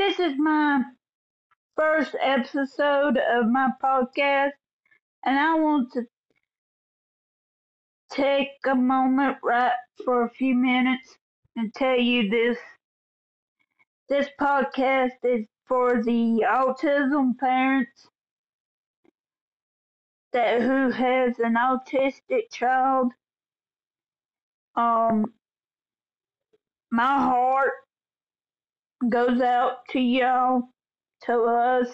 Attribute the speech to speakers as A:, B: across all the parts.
A: This is my first episode of my podcast, and I want to take a moment right for a few minutes and tell you this. This podcast is for the autism parents that who has an autistic child. Um, my heart goes out to y'all, to us,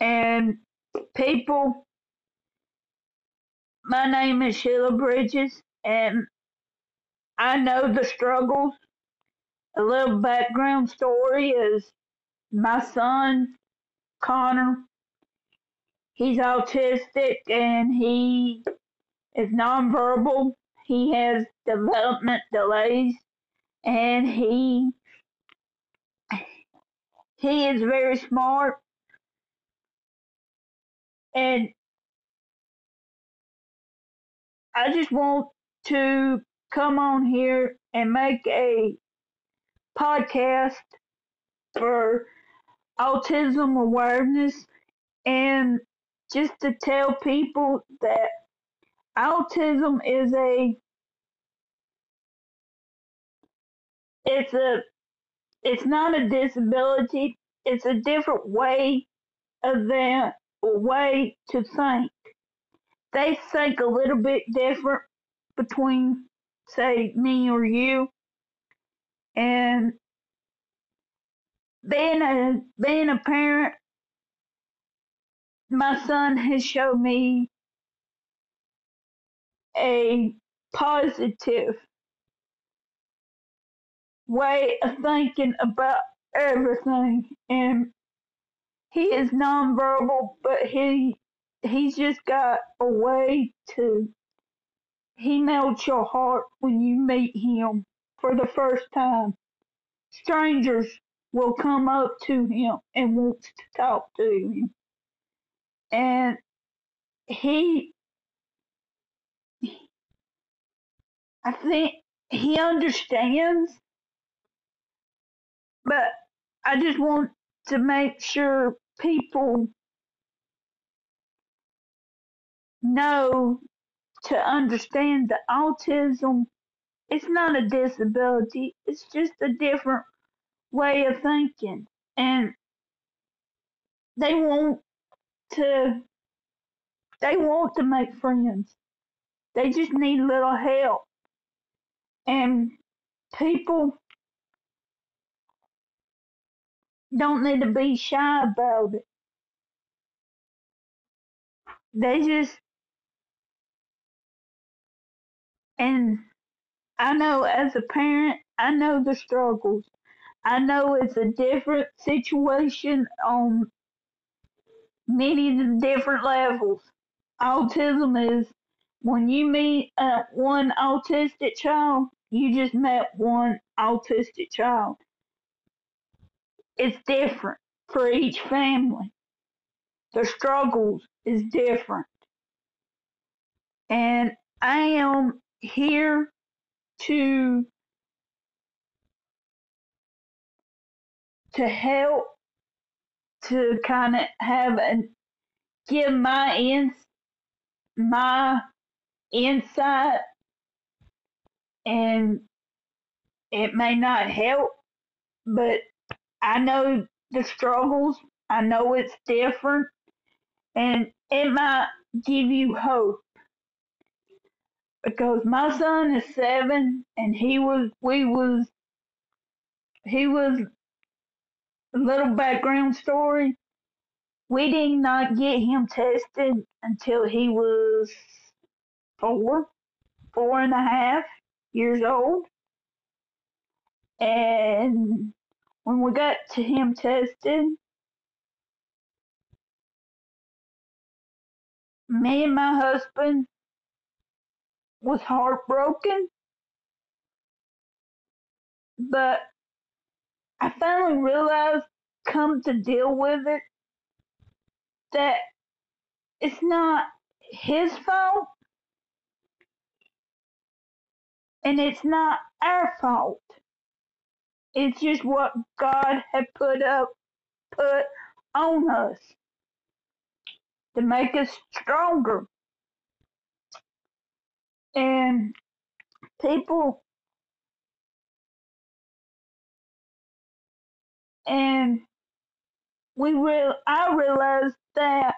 A: and people. My name is Sheila Bridges, and I know the struggles. A little background story is my son, Connor, he's autistic and he is nonverbal. He has development delays and he he is very smart. And I just want to come on here and make a podcast for autism awareness and just to tell people that autism is a it's a it's not a disability it's a different way of their way to think. They think a little bit different between say me or you. And being a being a parent my son has shown me a positive way of thinking about everything and he is nonverbal but he he's just got a way to he melts your heart when you meet him for the first time. Strangers will come up to him and want to talk to him and he I think he understands but I just want to make sure people know to understand that autism. It's not a disability. It's just a different way of thinking. And they want to they want to make friends. They just need a little help. And people don't need to be shy about it they just and I know as a parent, I know the struggles. I know it's a different situation on many different levels. Autism is when you meet uh, one autistic child, you just met one autistic child. It's different for each family. The struggles is different. And I am here to to help to kind of have and give my ins my insight and it may not help but I know the struggles. I know it's different. And it might give you hope. Because my son is seven and he was we was he was a little background story. We did not get him tested until he was four four and a half years old. And when we got to him tested me and my husband was heartbroken. But I finally realized, come to deal with it, that it's not his fault and it's not our fault. It's just what God had put up, put on us to make us stronger. And people and we real I realized that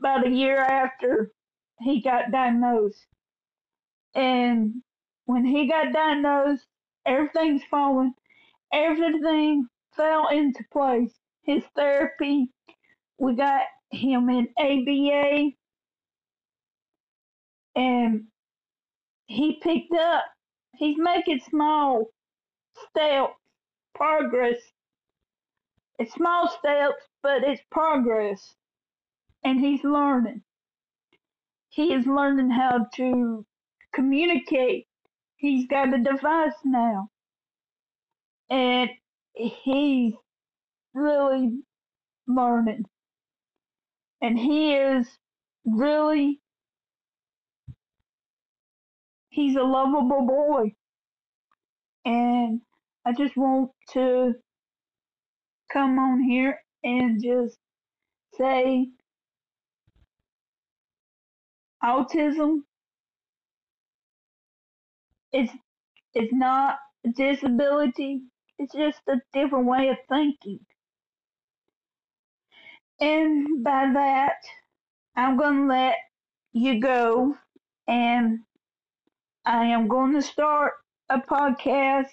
A: about a year after he got diagnosed. And when he got diagnosed, everything's falling. Everything fell into place. His therapy, we got him in ABA, and he picked up. He's making small steps, progress. It's small steps, but it's progress. And he's learning. He is learning how to communicate. He's got a device now. And he's really learning. And he is really, he's a lovable boy. And I just want to come on here and just say autism is it's not a disability it's just a different way of thinking. And by that i'm going to let you go and i am going to start a podcast.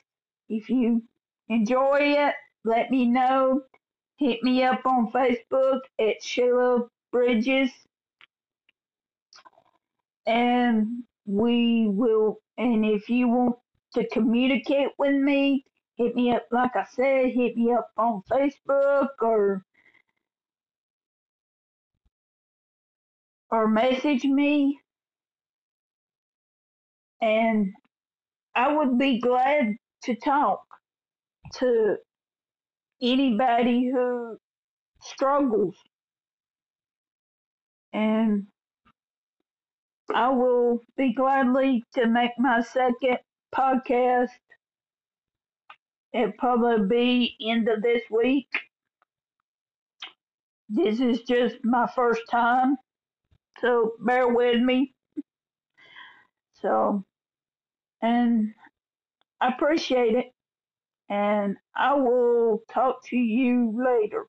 A: If you enjoy it let me know. Hit me up on facebook at sheila bridges. And we will and if you want to communicate with me hit me up like i said hit me up on facebook or or message me. And i would be glad to talk to anybody who struggles. And I will be gladly to make my second podcast. It'll probably be end of this week. This is just my first time, so bear with me. So, and I appreciate it, and I will talk to you later.